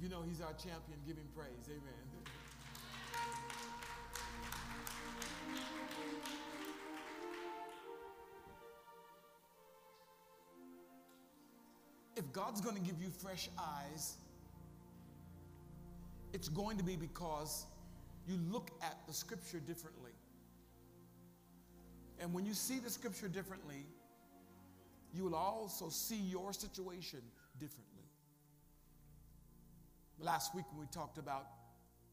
If you know he's our champion, give him praise. Amen. If God's going to give you fresh eyes, it's going to be because you look at the scripture differently. And when you see the scripture differently, you will also see your situation differently. Last week, when we talked about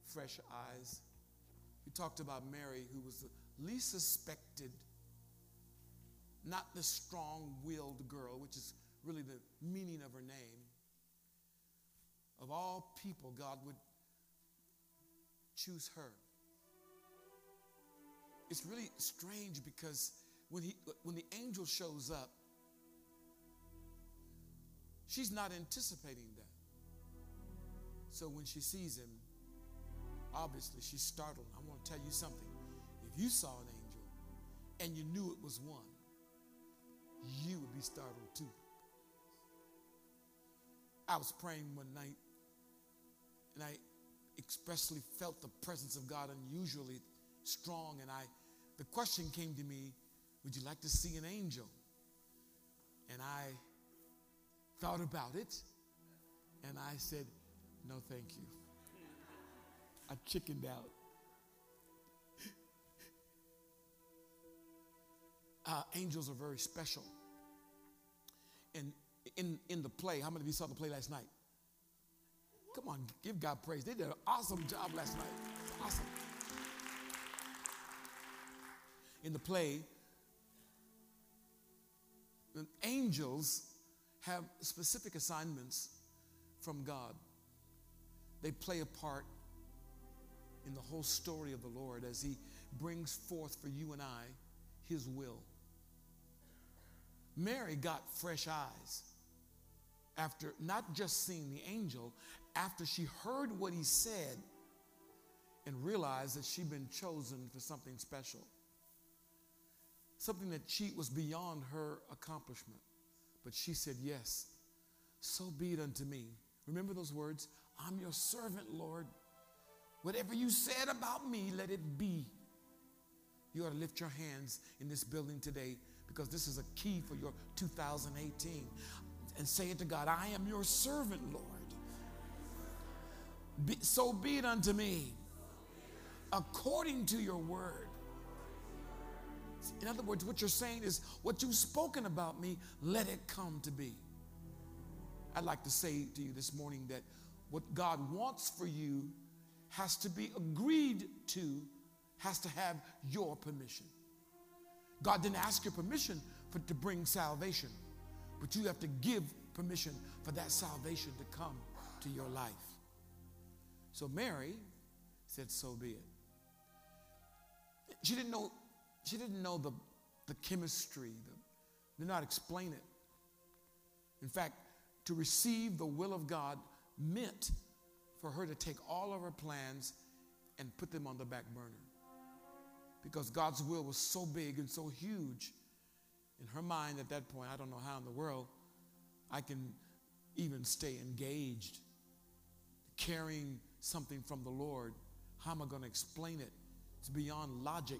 fresh eyes, we talked about Mary, who was the least suspected, not the strong willed girl, which is really the meaning of her name. Of all people, God would choose her. It's really strange because when, he, when the angel shows up, she's not anticipating that. So when she sees him, obviously she's startled. I want to tell you something. If you saw an angel and you knew it was one, you would be startled too. I was praying one night and I expressly felt the presence of God unusually strong. And I, the question came to me, would you like to see an angel? And I thought about it and I said, no, thank you. I chickened out. Uh, angels are very special. And in, in the play, how many of you saw the play last night? Come on, give God praise. They did an awesome job last night. Awesome. In the play, angels have specific assignments from God. They play a part in the whole story of the Lord as He brings forth for you and I His will. Mary got fresh eyes after not just seeing the angel, after she heard what he said and realized that she'd been chosen for something special, something that she was beyond her accomplishment. But she said, Yes, so be it unto me. Remember those words? I'm your servant, Lord. Whatever you said about me, let it be. You ought to lift your hands in this building today because this is a key for your 2018 and say it to God I am your servant, Lord. Be, so be it unto me according to your word. In other words, what you're saying is what you've spoken about me, let it come to be. I'd like to say to you this morning that what God wants for you has to be agreed to, has to have your permission. God didn't ask your permission for, to bring salvation. But you have to give permission for that salvation to come to your life. So Mary said, So be it. She didn't know, she didn't know the, the chemistry, the, did not explain it. In fact, to receive the will of God meant for her to take all of her plans and put them on the back burner. Because God's will was so big and so huge in her mind at that point, I don't know how in the world I can even stay engaged, carrying something from the Lord. How am I going to explain it? It's beyond logic.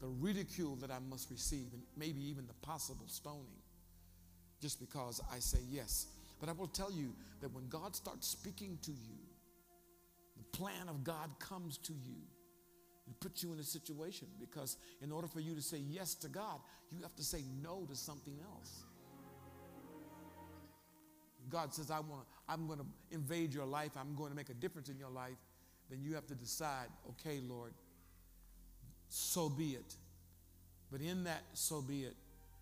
The ridicule that I must receive, and maybe even the possible stoning, just because I say yes. But I will tell you that when God starts speaking to you, the plan of God comes to you it puts you in a situation because in order for you to say yes to God, you have to say no to something else. God says, I want I'm going to invade your life, I'm going to make a difference in your life, then you have to decide, okay, Lord, so be it. But in that so be it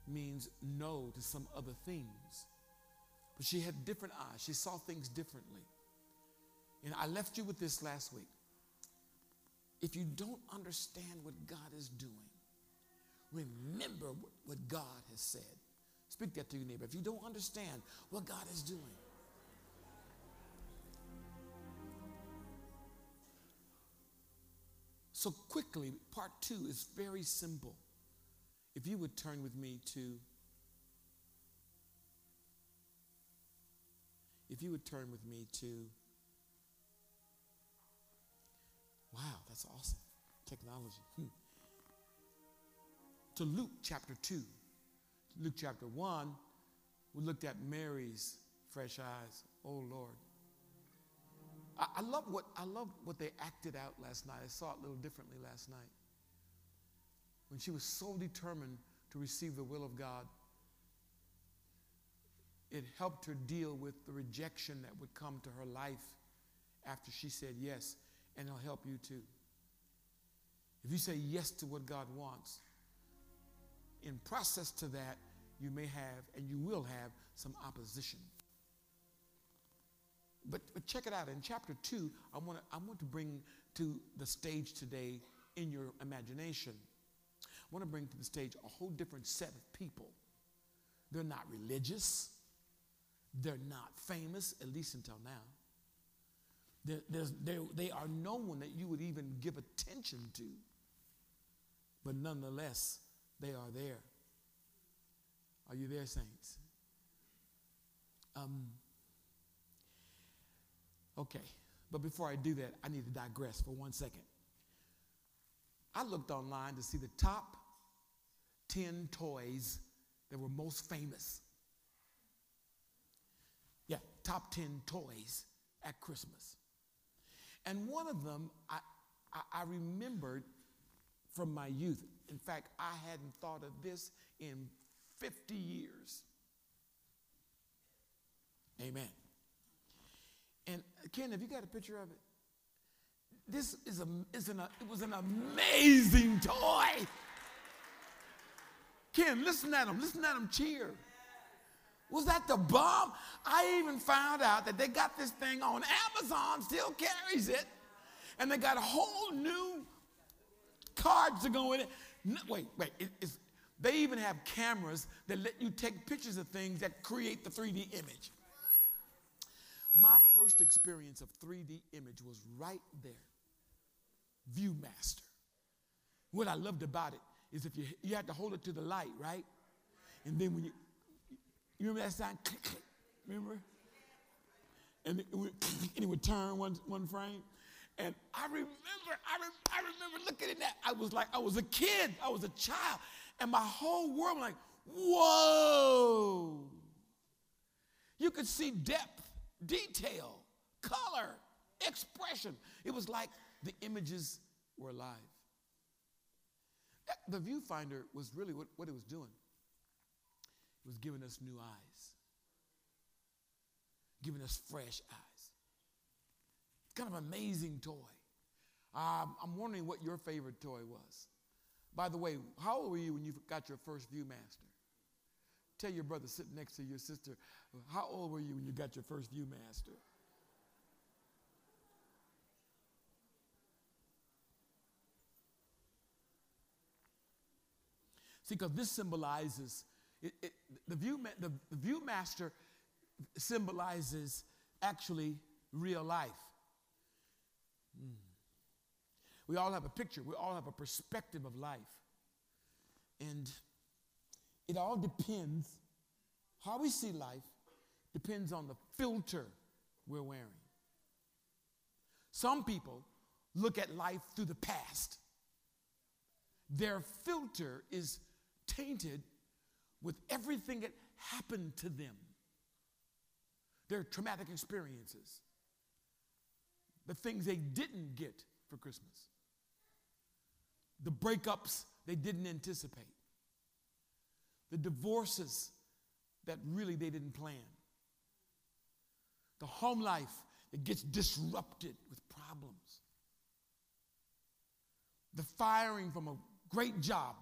means no to some other things. But she had different eyes. She saw things differently. And I left you with this last week. If you don't understand what God is doing, remember what God has said. Speak that to your neighbor. If you don't understand what God is doing, So, quickly, part two is very simple. If you would turn with me to, If you would turn with me to. Wow, that's awesome. Technology. Hmm. To Luke chapter 2. Luke chapter 1, we looked at Mary's fresh eyes. Oh, Lord. I, I, love what, I love what they acted out last night. I saw it a little differently last night. When she was so determined to receive the will of God, it helped her deal with the rejection that would come to her life after she said yes, and it'll help you too. If you say yes to what God wants, in process to that, you may have and you will have some opposition. But, but check it out. In chapter 2, I want, to, I want to bring to the stage today in your imagination. I want to bring to the stage a whole different set of people. They're not religious. They're not famous, at least until now. They're, they're, they are no one that you would even give attention to. But nonetheless, they are there. Are you there, saints? Um, okay, but before I do that, I need to digress for one second. I looked online to see the top 10 toys that were most famous. Top 10 toys at Christmas. And one of them I, I, I remembered from my youth. In fact, I hadn't thought of this in 50 years. Amen. And uh, Ken, have you got a picture of it? This is a, an, it was an amazing toy. Ken, listen at him. Listen at him cheer. Was that the bomb? I even found out that they got this thing on Amazon, still carries it, and they got a whole new cards to go in it. No, wait, wait. It, they even have cameras that let you take pictures of things that create the 3D image. My first experience of 3D image was right there. Viewmaster. What I loved about it is if you, you had to hold it to the light, right? And then when you, you remember that sound? Click, click. Remember? And it, would, and it would turn one, one frame. And I remember, I, re- I remember looking at that. I was like, I was a kid, I was a child, and my whole world was like, whoa. You could see depth, detail, color, expression. It was like the images were alive. The viewfinder was really what, what it was doing. Was giving us new eyes, giving us fresh eyes kind of amazing toy. Um, I'm wondering what your favorite toy was. By the way, how old were you when you got your first Viewmaster? Tell your brother sitting next to your sister, how old were you when you got your first Viewmaster? See, because this symbolizes, it, it, the, view, the, the Viewmaster symbolizes actually real life. Mm. We all have a picture, we all have a perspective of life. And it all depends, how we see life depends on the filter we're wearing. Some people look at life through the past. Their filter is tainted with everything that happened to them, their traumatic experiences. The things they didn't get for Christmas, the breakups they didn't anticipate, the divorces that really they didn't plan, the home life that gets disrupted with problems, the firing from a great job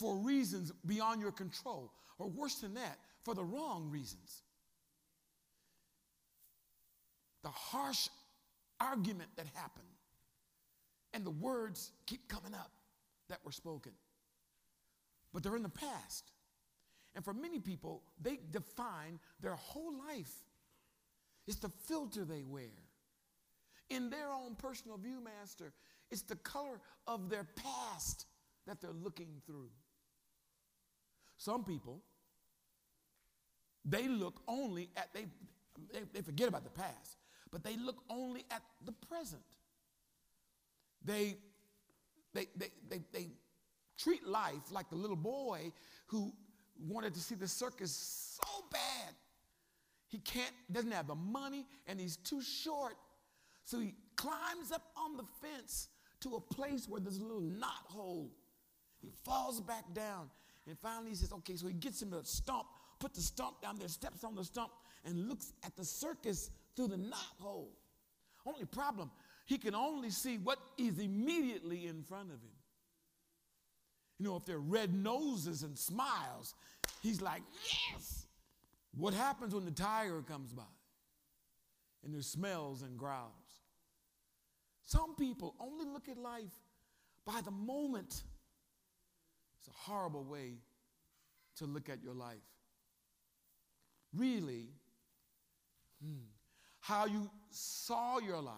for reasons beyond your control, or worse than that, for the wrong reasons the harsh argument that happened, and the words keep coming up that were spoken. But they're in the past. And for many people, they define their whole life. It's the filter they wear. In their own personal viewmaster, it's the color of their past that they're looking through. Some people, they look only at, they, they, they forget about the past but they look only at the present. They, they, they, they, they treat life like the little boy who wanted to see the circus so bad. He can't, doesn't have the money, and he's too short. So he climbs up on the fence to a place where there's a little knot hole. He falls back down. And finally he says, okay, so he gets him a stump, put the stump down there, steps on the stump, and looks at the circus through the knot hole. Only problem, he can only see what is immediately in front of him. You know, if they're red noses and smiles, he's like, yes. What happens when the tiger comes by and there's smells and growls? Some people only look at life by the moment. It's a horrible way to look at your life. Really, hmm, how you saw your life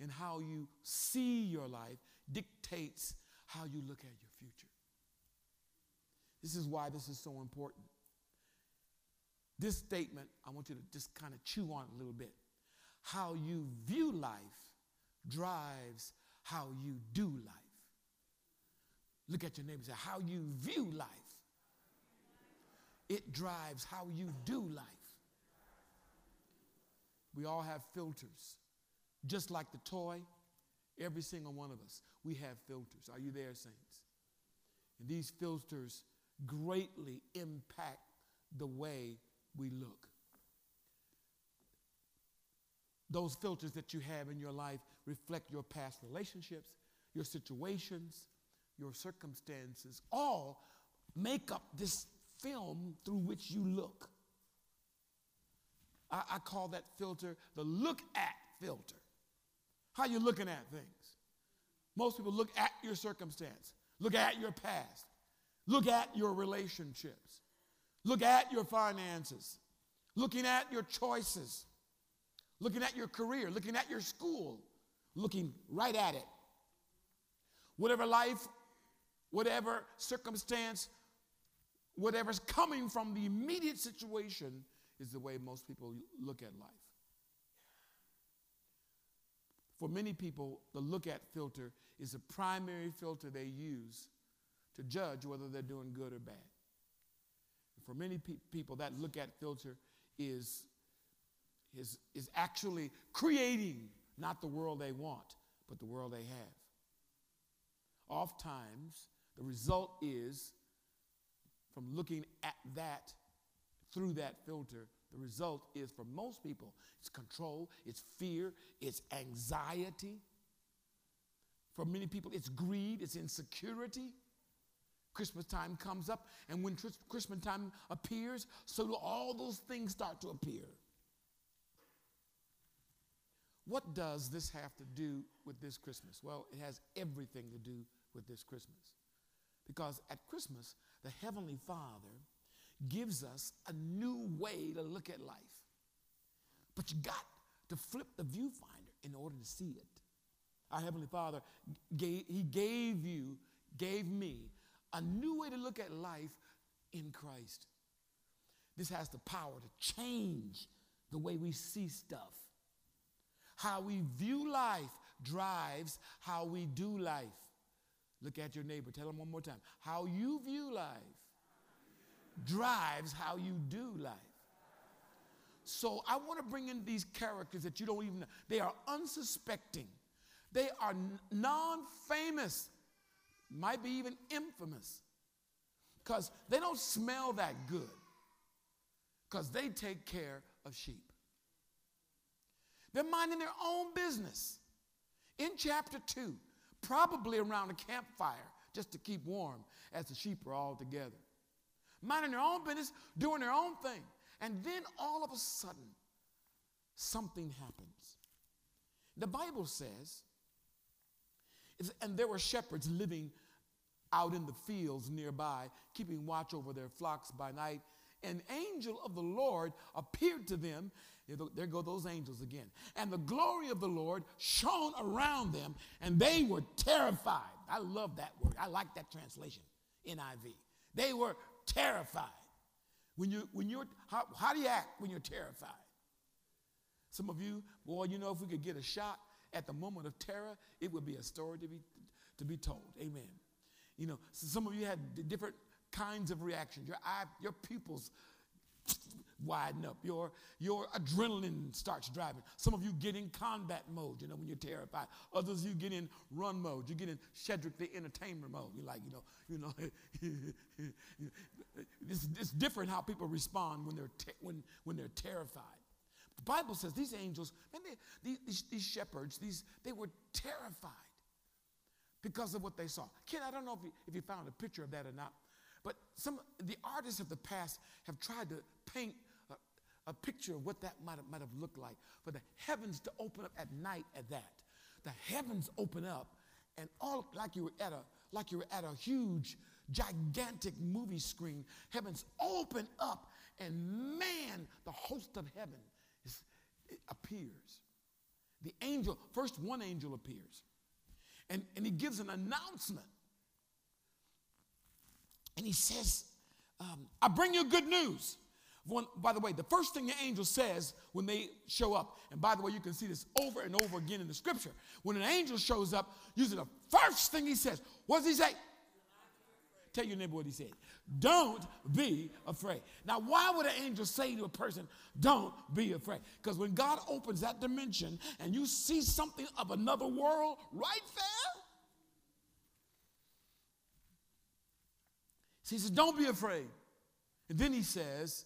and how you see your life dictates how you look at your future. This is why this is so important. This statement, I want you to just kind of chew on a little bit. How you view life drives how you do life. Look at your neighbor and say, How you view life, it drives how you do life. We all have filters. Just like the toy, every single one of us, we have filters. Are you there, saints? And these filters greatly impact the way we look. Those filters that you have in your life reflect your past relationships, your situations, your circumstances, all make up this film through which you look. I, I call that filter the look at filter. How you looking at things? Most people look at your circumstance, look at your past, look at your relationships, look at your finances, looking at your choices, looking at your career, looking at your school, looking right at it. Whatever life, whatever circumstance, whatever's coming from the immediate situation is the way most people look at life. For many people, the look at filter is the primary filter they use to judge whether they're doing good or bad. For many pe- people, that look at filter is, is, is actually creating not the world they want, but the world they have. Oftentimes, the result is from looking at that through that filter, the result is for most people, it's control, it's fear, it's anxiety. For many people, it's greed, it's insecurity. Christmas time comes up, and when Christmas time appears, so do all those things start to appear. What does this have to do with this Christmas? Well, it has everything to do with this Christmas. Because at Christmas, the Heavenly Father gives us a new way to look at life. But you got to flip the viewfinder in order to see it. Our Heavenly Father, gave, He gave you, gave me a new way to look at life in Christ. This has the power to change the way we see stuff. How we view life drives how we do life. Look at your neighbor. Tell him one more time. How you view life drives how you do life. So I want to bring in these characters that you don't even know. They are unsuspecting. They are non-famous, might be even infamous, because they don't smell that good, because they take care of sheep. They're minding their own business. In chapter 2, probably around a campfire, just to keep warm as the sheep are all together minding their own business, doing their own thing. And then all of a sudden, something happens. The Bible says, and there were shepherds living out in the fields nearby, keeping watch over their flocks by night. An angel of the Lord appeared to them. There go those angels again. And the glory of the Lord shone around them, and they were terrified. I love that word. I like that translation, NIV. They were terrified. When you when you're how, how do you act when you're terrified? Some of you, boy, you know, if we could get a shot at the moment of terror, it would be a story to be, to be told. Amen. You know, so some of you had different kinds of reactions. Your eye, your pupils widen up. Your, your adrenaline starts driving. Some of you get in combat mode, you know, when you're terrified. Others you get in run mode. You get in Cedric the entertainer mode. You're like, you know, you know, it's, it's different how people respond when they're, te- when, when they're terrified. The Bible says these angels, they, these, these shepherds, these, they were terrified because of what they saw. Ken, I don't know if you, if you found a picture of that or not, but some the artists of the past have tried to paint a, picture of what that might have, might have looked like. For the heavens to open up at night at that. The heavens open up and all like you were at a like you were at a huge, gigantic movie screen. Heavens open up and man, the host of heaven is, appears. The angel, first one angel appears. And, and he gives an announcement. And he says, um, I bring you good news. One, by the way, the first thing the angel says when they show up, and by the way, you can see this over and over again in the scripture. When an angel shows up, usually the first thing he says, what does he say? Tell your neighbor what he said. Don't be afraid. Now, why would an angel say to a person, don't be afraid? Because when God opens that dimension and you see something of another world right there, he says, don't be afraid. And then he says,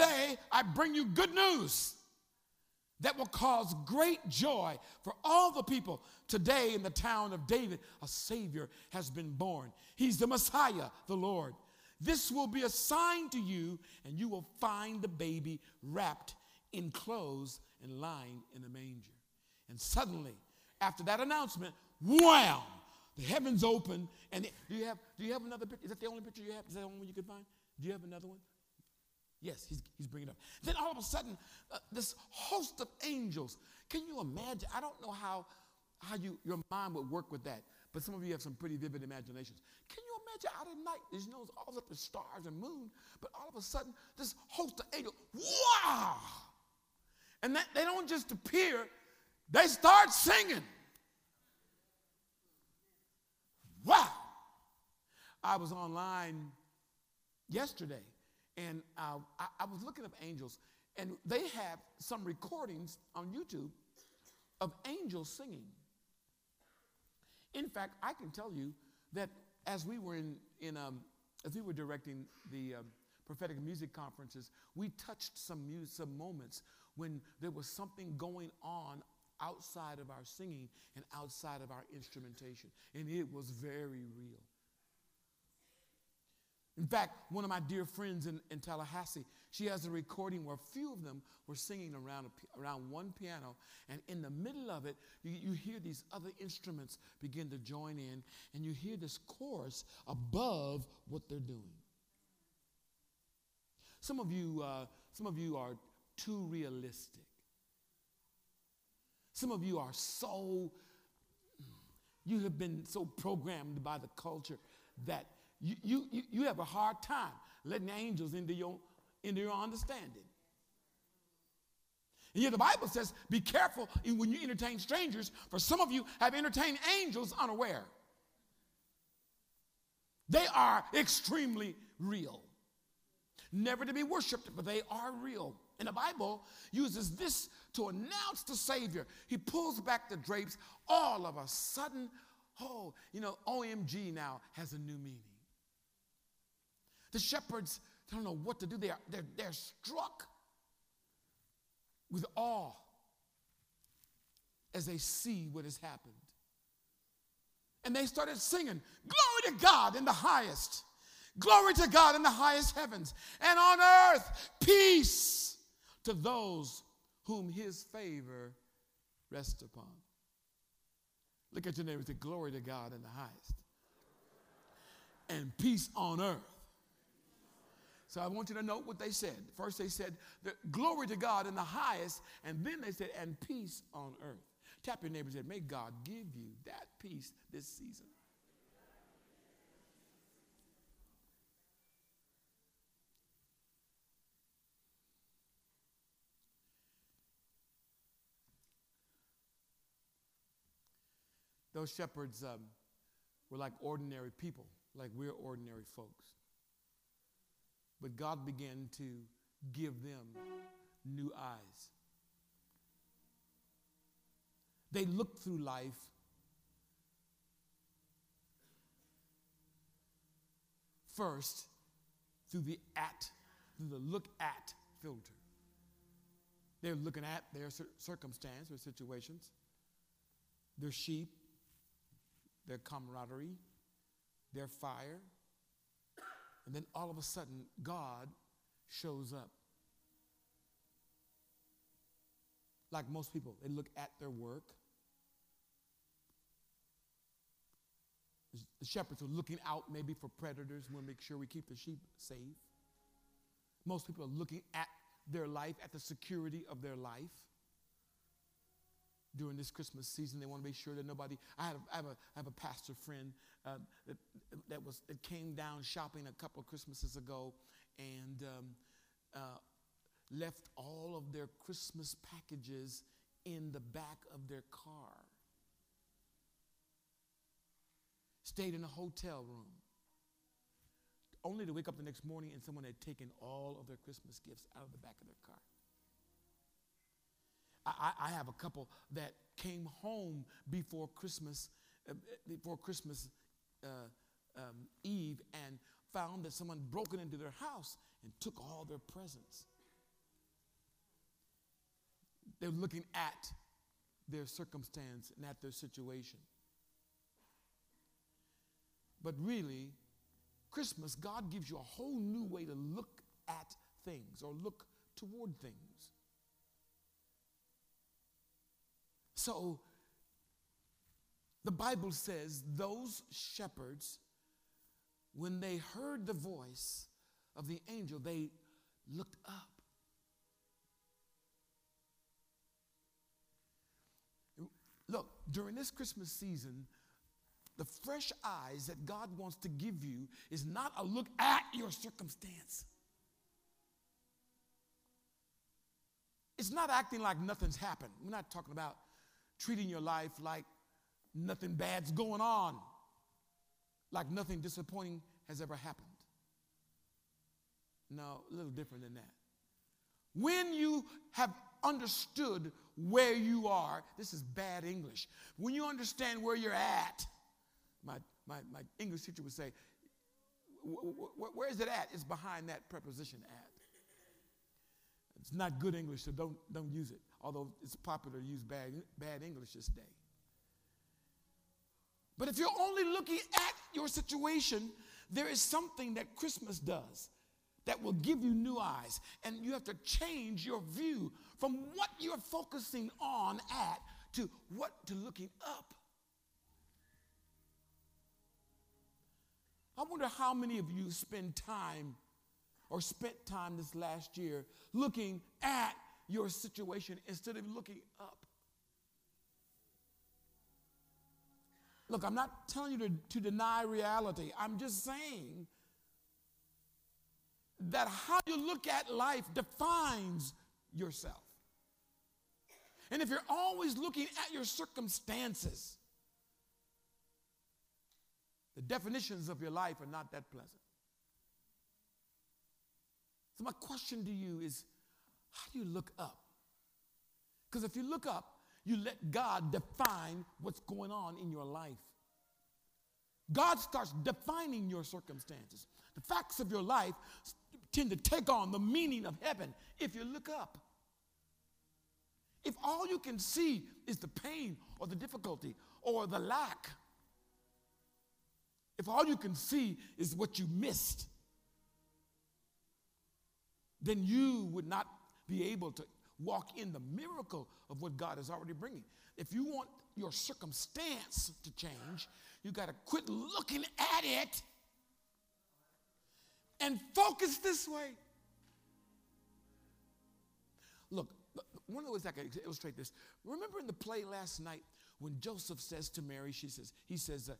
Today, I bring you good news that will cause great joy for all the people. Today, in the town of David, a Savior has been born. He's the Messiah, the Lord. This will be a sign to you, and you will find the baby wrapped in clothes and lying in a manger. And suddenly, after that announcement, wham! The heavens open, and do you have do you have another picture? Is that the only picture you have? Is that the only one you could find? Do you have another one? Yes, he's, he's bringing it up. Then all of a sudden, uh, this host of angels. Can you imagine? I don't know how, how you, your mind would work with that, but some of you have some pretty vivid imaginations. Can you imagine out at night, there's you know, all up the stars and moon, but all of a sudden, this host of angels, wow! And that, they don't just appear, they start singing. Wow! I was online yesterday and uh, I, I was looking up angels, and they have some recordings on YouTube of angels singing. In fact, I can tell you that as we were in, in um, as we were directing the um, prophetic music conferences, we touched some music, some moments when there was something going on outside of our singing and outside of our instrumentation, and it was very real. In fact, one of my dear friends in, in Tallahassee, she has a recording where a few of them were singing around, a, around one piano, and in the middle of it, you, you hear these other instruments begin to join in, and you hear this chorus above what they're doing. Some of you, uh, some of you are too realistic. Some of you are so, you have been so programmed by the culture that you, you, you have a hard time letting the angels into your, into your understanding. And yet the Bible says, be careful when you entertain strangers, for some of you have entertained angels unaware. They are extremely real. Never to be worshiped, but they are real. And the Bible uses this to announce the Savior. He pulls back the drapes. All of a sudden, oh, you know, OMG now has a new meaning. The shepherds don't know what to do. They are, they're, they're struck with awe as they see what has happened. And they started singing, Glory to God in the highest. Glory to God in the highest heavens. And on earth, peace to those whom his favor rests upon. Look at your neighbor and say, Glory to God in the highest. And peace on earth so I want you to note what they said. First, they said, Glory to God in the highest. And then they said, And peace on earth. Tap your neighbor and say, May God give you that peace this season. Those shepherds um, were like ordinary people, like we're ordinary folks. But God began to give them new eyes. They looked through life first through the at, through the look at filter. They're looking at their circumstance, their situations, their sheep, their camaraderie, their fire. And then all of a sudden, God shows up. Like most people, they look at their work. The shepherds are looking out maybe for predators. We want to make sure we keep the sheep safe. Most people are looking at their life, at the security of their life. During this Christmas season, they want to make sure that nobody. I have, I have, a, I have a pastor friend uh, that, that, was, that came down shopping a couple of Christmases ago and um, uh, left all of their Christmas packages in the back of their car. Stayed in a hotel room only to wake up the next morning and someone had taken all of their Christmas gifts out of the back of their car. I, I have a couple that came home before Christmas, uh, before Christmas uh, um, Eve, and found that someone broken into their house and took all their presents. They're looking at their circumstance and at their situation. But really, Christmas, God gives you a whole new way to look at things or look toward things. So, the Bible says those shepherds, when they heard the voice of the angel, they looked up. Look, during this Christmas season, the fresh eyes that God wants to give you is not a look at your circumstance. It's not acting like nothing's happened. We're not talking about treating your life like nothing bad's going on, like nothing disappointing has ever happened. No, a little different than that. When you have understood where you are, this is bad English. When you understand where you're at, my, my, my English teacher would say, where is it at? It's behind that preposition at. It's not good English, so don't, don't use it, although it's popular to use bad, bad English this day. But if you're only looking at your situation, there is something that Christmas does that will give you new eyes. And you have to change your view from what you're focusing on at to what to looking up. I wonder how many of you spend time or spent time this last year looking at your situation instead of looking up. Look, I'm not telling you to, to deny reality. I'm just saying that how you look at life defines yourself. And if you're always looking at your circumstances, the definitions of your life are not that pleasant. So, my question to you is how do you look up? Because if you look up, you let God define what's going on in your life. God starts defining your circumstances. The facts of your life tend to take on the meaning of heaven if you look up. If all you can see is the pain or the difficulty or the lack, if all you can see is what you missed, then you would not be able to walk in the miracle of what God is already bringing. If you want your circumstance to change, you got to quit looking at it and focus this way. Look, one of the ways I can illustrate this. Remember in the play last night when Joseph says to Mary, she says, he says, uh,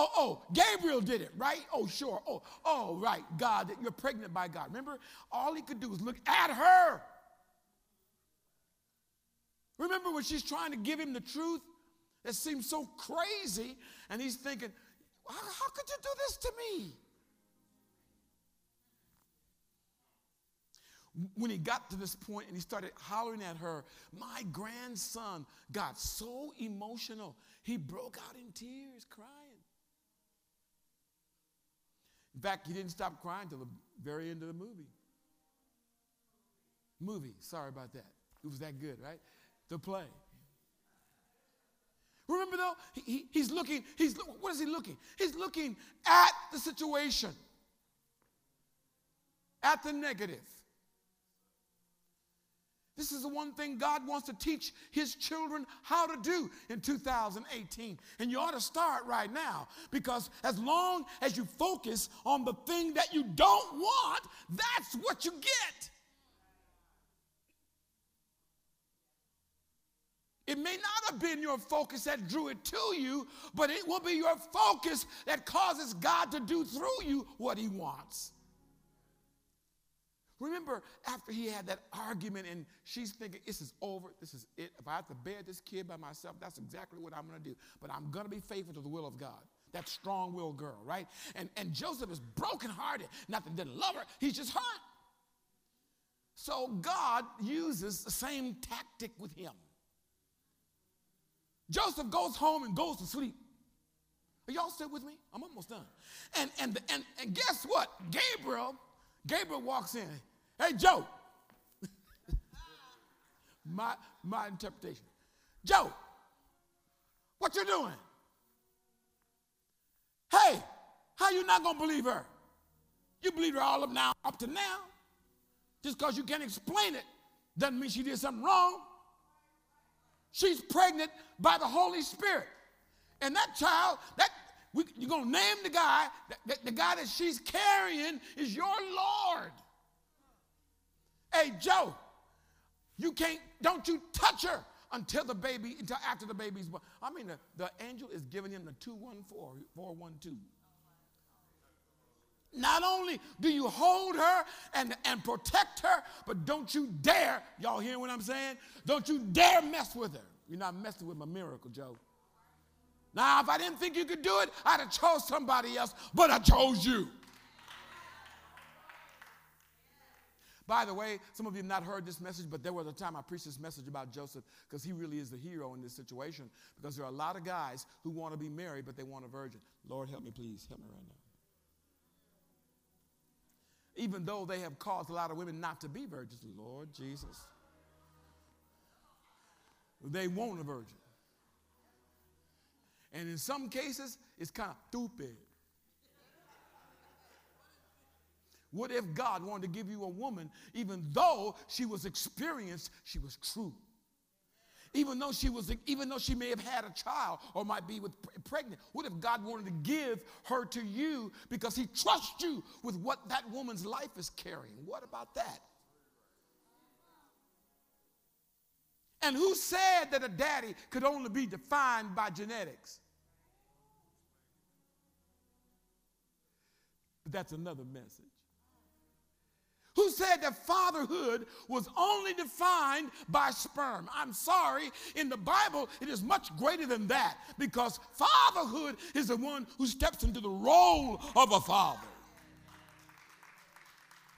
Oh, oh. Gabriel did it, right? Oh, sure. Oh, oh, right. God, you're pregnant by God. Remember, all he could do was look at her. Remember when she's trying to give him the truth that seems so crazy, and he's thinking, how, how could you do this to me? When he got to this point and he started hollering at her, my grandson got so emotional, he broke out in tears, crying. In fact, he didn't stop crying till the very end of the movie. Movie, sorry about that. It was that good, right? The play. Remember though, he, he, he's looking, he's, what is he looking? He's looking at the situation, at the negative. This is the one thing God wants to teach his children how to do in 2018. And you ought to start right now because as long as you focus on the thing that you don't want, that's what you get. It may not have been your focus that drew it to you, but it will be your focus that causes God to do through you what he wants. Remember, after he had that argument and she's thinking, this is over, this is it. If I have to bear this kid by myself, that's exactly what I'm to do. But I'm to be faithful to the will of God. That strong willed girl, right? And, and Joseph is brokenhearted. Not that he didn't love her, he's just hurt. So God uses the same tactic with him. Joseph goes home and goes to sleep. Are y'all still with me? I'm almost done. And, and, and, and guess what? Gabriel, Gabriel walks in. Hey, Joe. my, my interpretation. Joe, what you doing? Hey, how you not gonna believe her? You believe her all up now, up to now. Just because you can't explain it doesn't mean she did something wrong. She's pregnant by the Holy Spirit. And that child, that we, you're gonna name the guy, that, the guy that she's carrying is your Lord. Hey, Joe, you can't, don't you touch her until the baby, until after the baby's born. I mean, the, the angel is giving him the 214, 412. Not only do you hold her and, and protect her, but don't you dare, y'all hear what I'm saying? Don't you dare mess with her. You're not messing with my miracle, Joe. Now, if I didn't think you could do it, I'd have chose somebody else, but I chose you. By the way, some of you have not heard this message, but there was a time I preached this message about Joseph because he really is the hero in this situation. Because there are a lot of guys who want to be married, but they want a virgin. Lord, help me, please. Help me right now. Even though they have caused a lot of women not to be virgins, Lord Jesus. They want a virgin. And in some cases, it's kind of stupid. What if God wanted to give you a woman, even though she was experienced, she was true? Even though she was, even though she may have had a child or might be with pregnant, what if God wanted to give her to you because He trusts you with what that woman's life is carrying? What about that? And who said that a daddy could only be defined by genetics? But that's another message. Who said that fatherhood was only defined by sperm? I'm sorry, in the Bible, it is much greater than that because fatherhood is the one who steps into the role of a father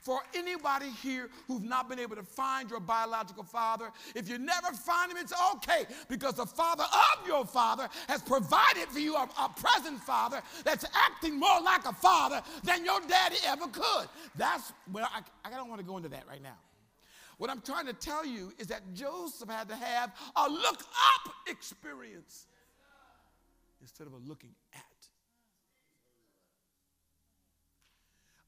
for anybody here who've not been able to find your biological father. If you never find him, it's okay because the father of your father has provided for you a, a present father that's acting more like a father than your daddy ever could. That's, well, I, I don't want to go into that right now. What I'm trying to tell you is that Joseph had to have a look up experience instead of a looking at.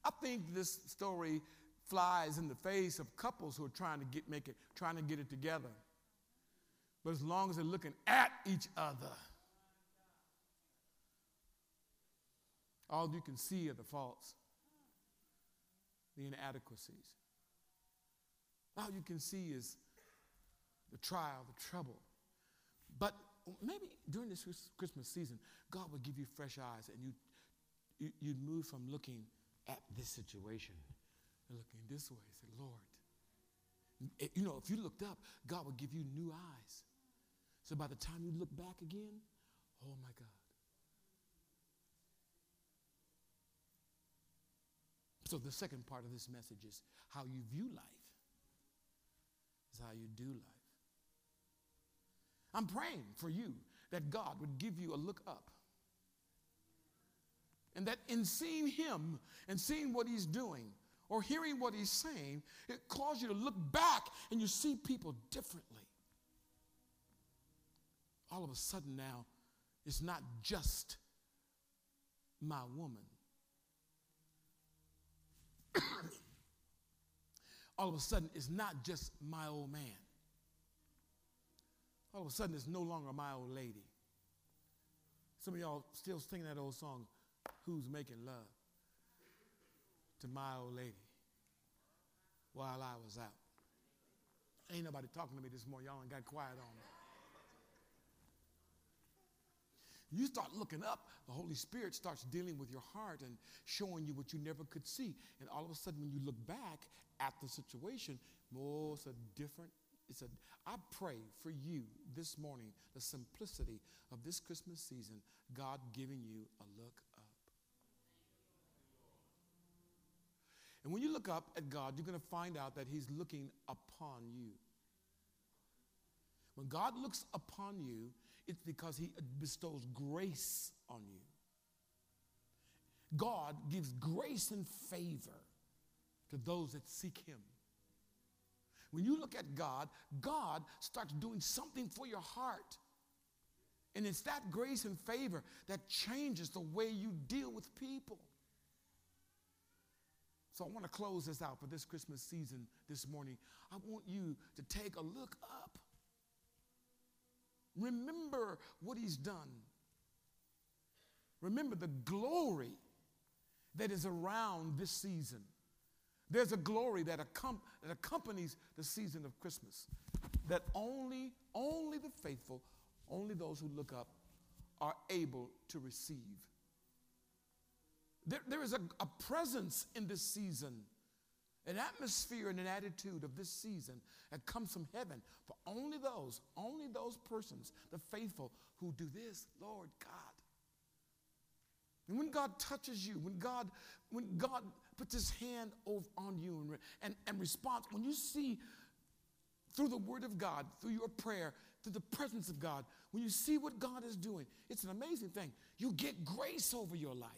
I think this story flies in the face of couples who are trying to get make it trying to get it together. But as long as they're looking at each other, all you can see are the faults, the inadequacies. All you can see is the trial, the trouble. But maybe during this Christmas season, God will give you fresh eyes and you, you, you'd move from looking at this situation and looking this way. Say, Lord, eh, you know, if you looked up, God would give you new eyes. So by the time you look back again, oh my God. So the second part of this message is how you view life, is how you do life. I'm praying for you that God would give you a look up. And that in seeing Him and seeing what He's doing or hearing what He's saying, it causes you to look back and you see people differently. All of a sudden now, it's not just my woman. All of a sudden, it's not just my old man. All of a sudden, it's no longer my old lady. Some of y'all still singing that old song, Who's Making Love to My Old Lady while I was out. Ain't nobody talking to me this morning. Y'all ain't got quiet on me. You start looking up, the Holy Spirit starts dealing with your heart and showing you what you never could see. And all of a sudden, when you look back at the situation, oh, it's a different. It's a. I pray for you this morning, the simplicity of this Christmas season, God giving you a look up. And when you look up at God, you're going to find out that He's looking upon you. When God looks upon you, it's because He bestows grace on you. God gives grace and favor to those that seek Him. When you look at God, God starts doing something for your heart. And it's that grace and favor that changes the way you deal with people. So I want to close this out for this Christmas season this morning. I want you to take a look up. Remember what he's done. Remember the glory that is around this season. There's a glory that, accom- that accompanies the season of Christmas that only, only the faithful, only those who look up are able to receive. There, there is a, a presence in this season, an atmosphere and an attitude of this season that comes from heaven for only those, only those persons, the faithful, who do this, Lord God. And when God touches you, when God, when God puts his hand over on you and, and, and responds, when you see through the word of God, through your prayer, through the presence of God, when you see what God is doing, it's an amazing thing. You get grace over your life.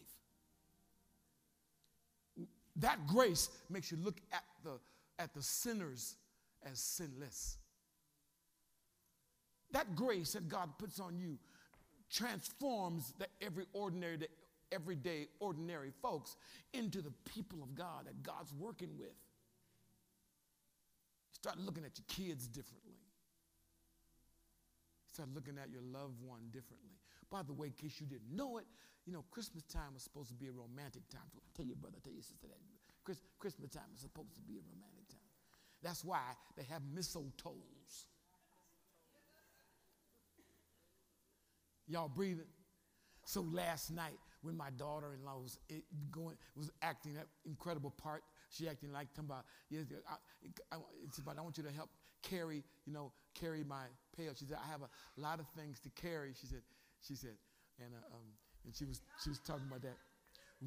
That grace makes you look at the, at the sinners as sinless. That grace that God puts on you transforms the every ordinary, the everyday, ordinary folks into the people of God that God's working with. You start looking at your kids differently. You start looking at your loved one differently. By the way, in case you didn't know it, you know, Christmas time was supposed to be a romantic time. So tell your brother, tell your sister that. Chris, Christmas time is supposed to be a romantic time. That's why they have mistletoes. Y'all breathing? So last night, when my daughter-in-law was eh, going, was acting that incredible part, she acting like talking about, yes, I, I, it's about, I want you to help carry, you know, carry my pail. She said, I have a lot of things to carry. She said, she said, and uh, um, and she was she was talking about that.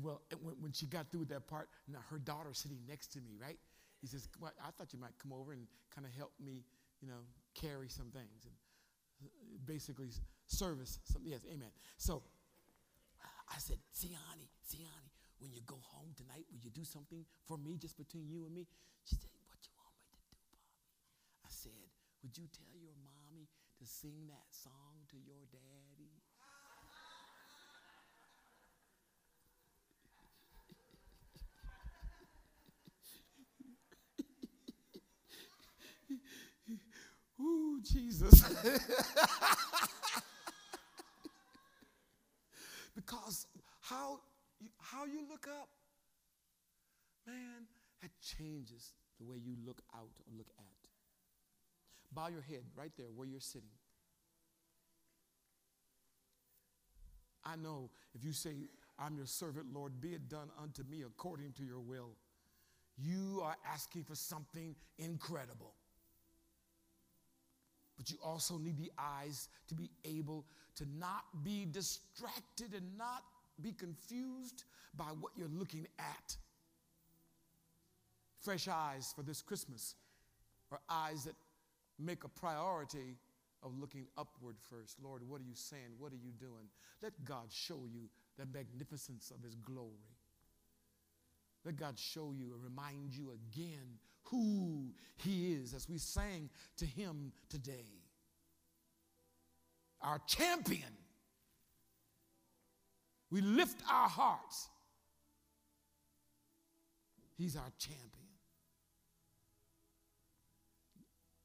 Well, when, when she got through with that part, now her daughter sitting next to me, right? He says, well, I thought you might come over and kind of help me, you know, carry some things. And uh, basically, service. Some, yes, amen. So I said, see, honey, see, honey, when you go home tonight, will you do something for me just between you and me? She said, what you want me to do, Bobby? I said, would you tell your mommy to sing that song to your daddy? Jesus. because how you, how you look up, man, that changes the way you look out or look at. Bow your head right there where you're sitting. I know if you say, I'm your servant, Lord, be it done unto me according to your will, you are asking for something incredible. But you also need the eyes to be able to not be distracted and not be confused by what you're looking at. Fresh eyes for this Christmas are eyes that make a priority of looking upward first. Lord, what are you saying? What are you doing? Let God show you the magnificence of His glory. Let God show you and remind you again who He is as we sang to Him today. Our champion. We lift our hearts. He's our champion.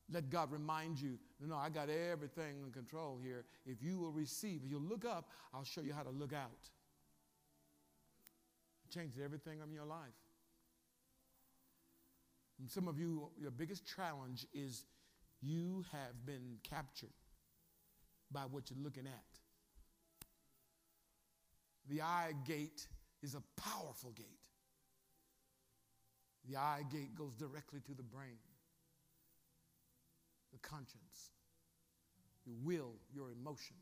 Let God remind you, no, no, I got everything in control here. If you will receive, if you look up, I'll show you how to look out. Changes everything in your life. And some of you, your biggest challenge is you have been captured by what you're looking at. The eye gate is a powerful gate. The eye gate goes directly to the brain the conscience, your will, your emotions.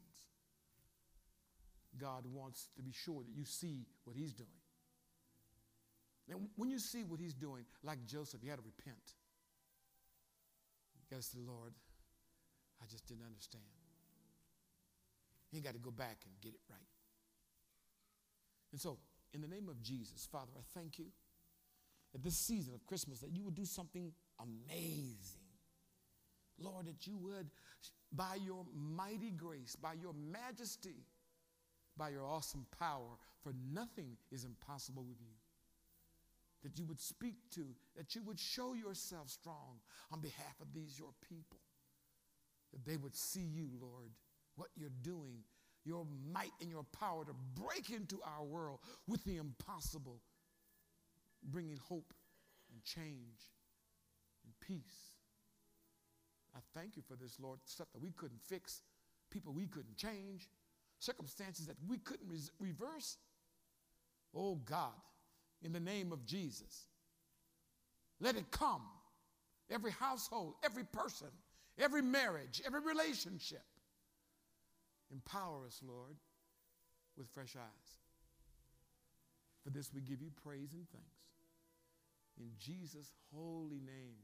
God wants to be sure that you see what He's doing. And when you see what He's doing, like Joseph, you had to repent. You got to say, Lord, I just didn't understand. You got to go back and get it right. And so, in the name of Jesus, Father, I thank you at this season of Christmas that you would do something amazing Lord, that you would, by your mighty grace, by your majesty, by your awesome power, for nothing is impossible with you. That you would speak to, that you would show yourself strong on behalf of these, your people. That they would see you, Lord, what you're doing, your might and your power to break into our world with the impossible, bringing hope and change and peace. I thank you for this, Lord. Stuff that we couldn't fix, people we couldn't change, circumstances that we couldn't res- reverse. Oh God, in the name of Jesus, let it come. Every household, every person, every marriage, every relationship. Empower us, Lord, with fresh eyes. For this we give you praise and thanks. In Jesus' holy name.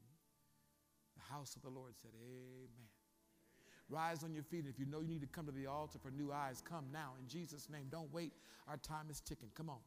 The house of the Lord said, Amen. Rise on your feet. And If you know you need to come to the altar for new eyes, come now in Jesus' name. Don't wait. Our time is ticking. Come on.